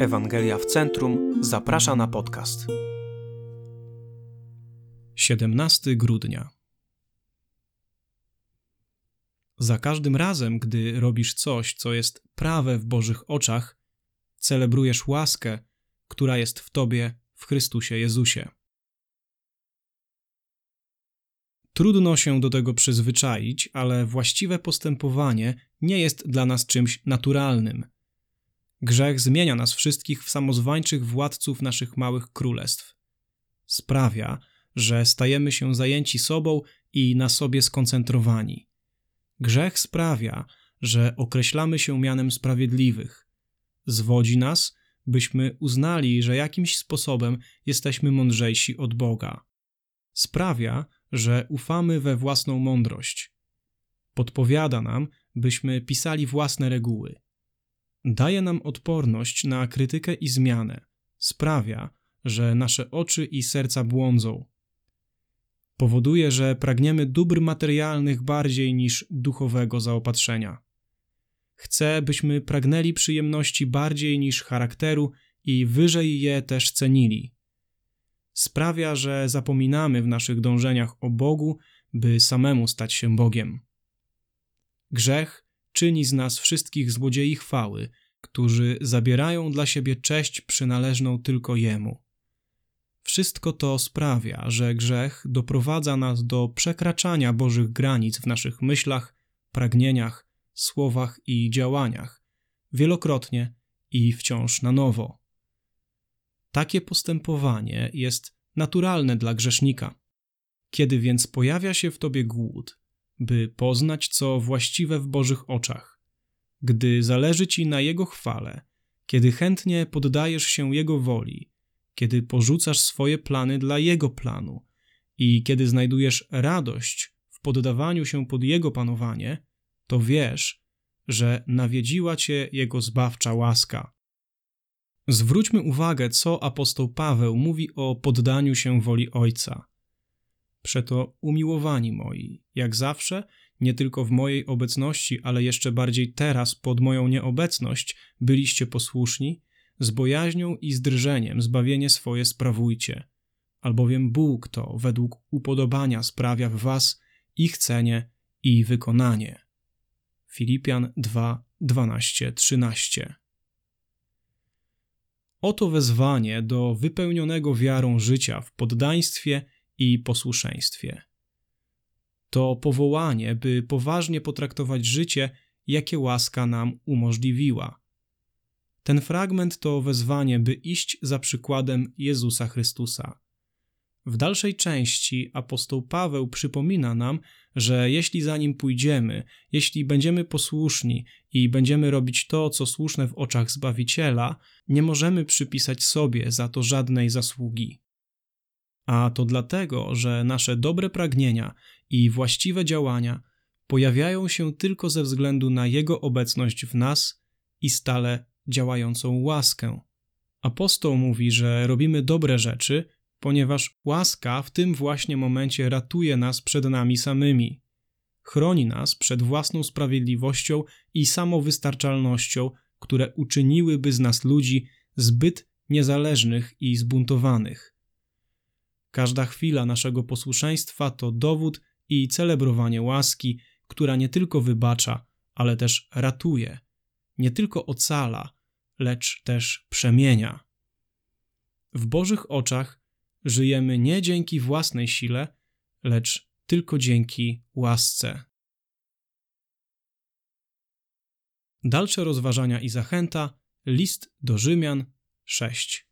Ewangelia w Centrum zaprasza na podcast. 17 grudnia. Za każdym razem, gdy robisz coś, co jest prawe w Bożych oczach, celebrujesz łaskę, która jest w Tobie w Chrystusie Jezusie. Trudno się do tego przyzwyczaić, ale właściwe postępowanie nie jest dla nas czymś naturalnym. Grzech zmienia nas wszystkich w samozwańczych władców naszych małych królestw. Sprawia, że stajemy się zajęci sobą i na sobie skoncentrowani. Grzech sprawia, że określamy się mianem sprawiedliwych. Zwodzi nas, byśmy uznali, że jakimś sposobem jesteśmy mądrzejsi od Boga. Sprawia, że ufamy we własną mądrość. Podpowiada nam, byśmy pisali własne reguły. Daje nam odporność na krytykę i zmianę. Sprawia, że nasze oczy i serca błądzą. Powoduje, że pragniemy dóbr materialnych bardziej niż duchowego zaopatrzenia. Chce, byśmy pragnęli przyjemności bardziej niż charakteru i wyżej je też cenili sprawia, że zapominamy w naszych dążeniach o Bogu, by samemu stać się Bogiem. Grzech czyni z nas wszystkich złodziei chwały, którzy zabierają dla siebie cześć przynależną tylko Jemu. Wszystko to sprawia, że grzech doprowadza nas do przekraczania Bożych granic w naszych myślach, pragnieniach, słowach i działaniach, wielokrotnie i wciąż na nowo. Takie postępowanie jest naturalne dla grzesznika. Kiedy więc pojawia się w tobie głód, by poznać, co właściwe w Bożych oczach, gdy zależy ci na Jego chwale, kiedy chętnie poddajesz się Jego woli, kiedy porzucasz swoje plany dla Jego planu i kiedy znajdujesz radość w poddawaniu się pod Jego panowanie, to wiesz, że nawiedziła cię Jego zbawcza łaska. Zwróćmy uwagę, co apostoł Paweł mówi o poddaniu się woli Ojca. Przeto, umiłowani moi, jak zawsze, nie tylko w mojej obecności, ale jeszcze bardziej teraz, pod moją nieobecność, byliście posłuszni, z bojaźnią i z drżeniem zbawienie swoje sprawujcie, albowiem Bóg to według upodobania sprawia w was i chcenie, i wykonanie. Filipian 2, 12, 13 Oto wezwanie do wypełnionego wiarą życia w poddaństwie i posłuszeństwie. To powołanie, by poważnie potraktować życie, jakie łaska nam umożliwiła. Ten fragment to wezwanie, by iść za przykładem Jezusa Chrystusa. W dalszej części apostoł Paweł przypomina nam, że jeśli za nim pójdziemy, jeśli będziemy posłuszni i będziemy robić to, co słuszne w oczach Zbawiciela, nie możemy przypisać sobie za to żadnej zasługi. A to dlatego, że nasze dobre pragnienia i właściwe działania pojawiają się tylko ze względu na Jego obecność w nas i stale działającą łaskę. Apostoł mówi, że robimy dobre rzeczy, ponieważ łaska w tym właśnie momencie ratuje nas przed nami samymi. Chroni nas przed własną sprawiedliwością i samowystarczalnością, które uczyniłyby z nas ludzi zbyt niezależnych i zbuntowanych. Każda chwila naszego posłuszeństwa to dowód i celebrowanie łaski, która nie tylko wybacza, ale też ratuje, nie tylko ocala, lecz też przemienia. W Bożych oczach żyjemy nie dzięki własnej sile, lecz tylko dzięki łasce. Dalsze rozważania i zachęta list do Rzymian 6.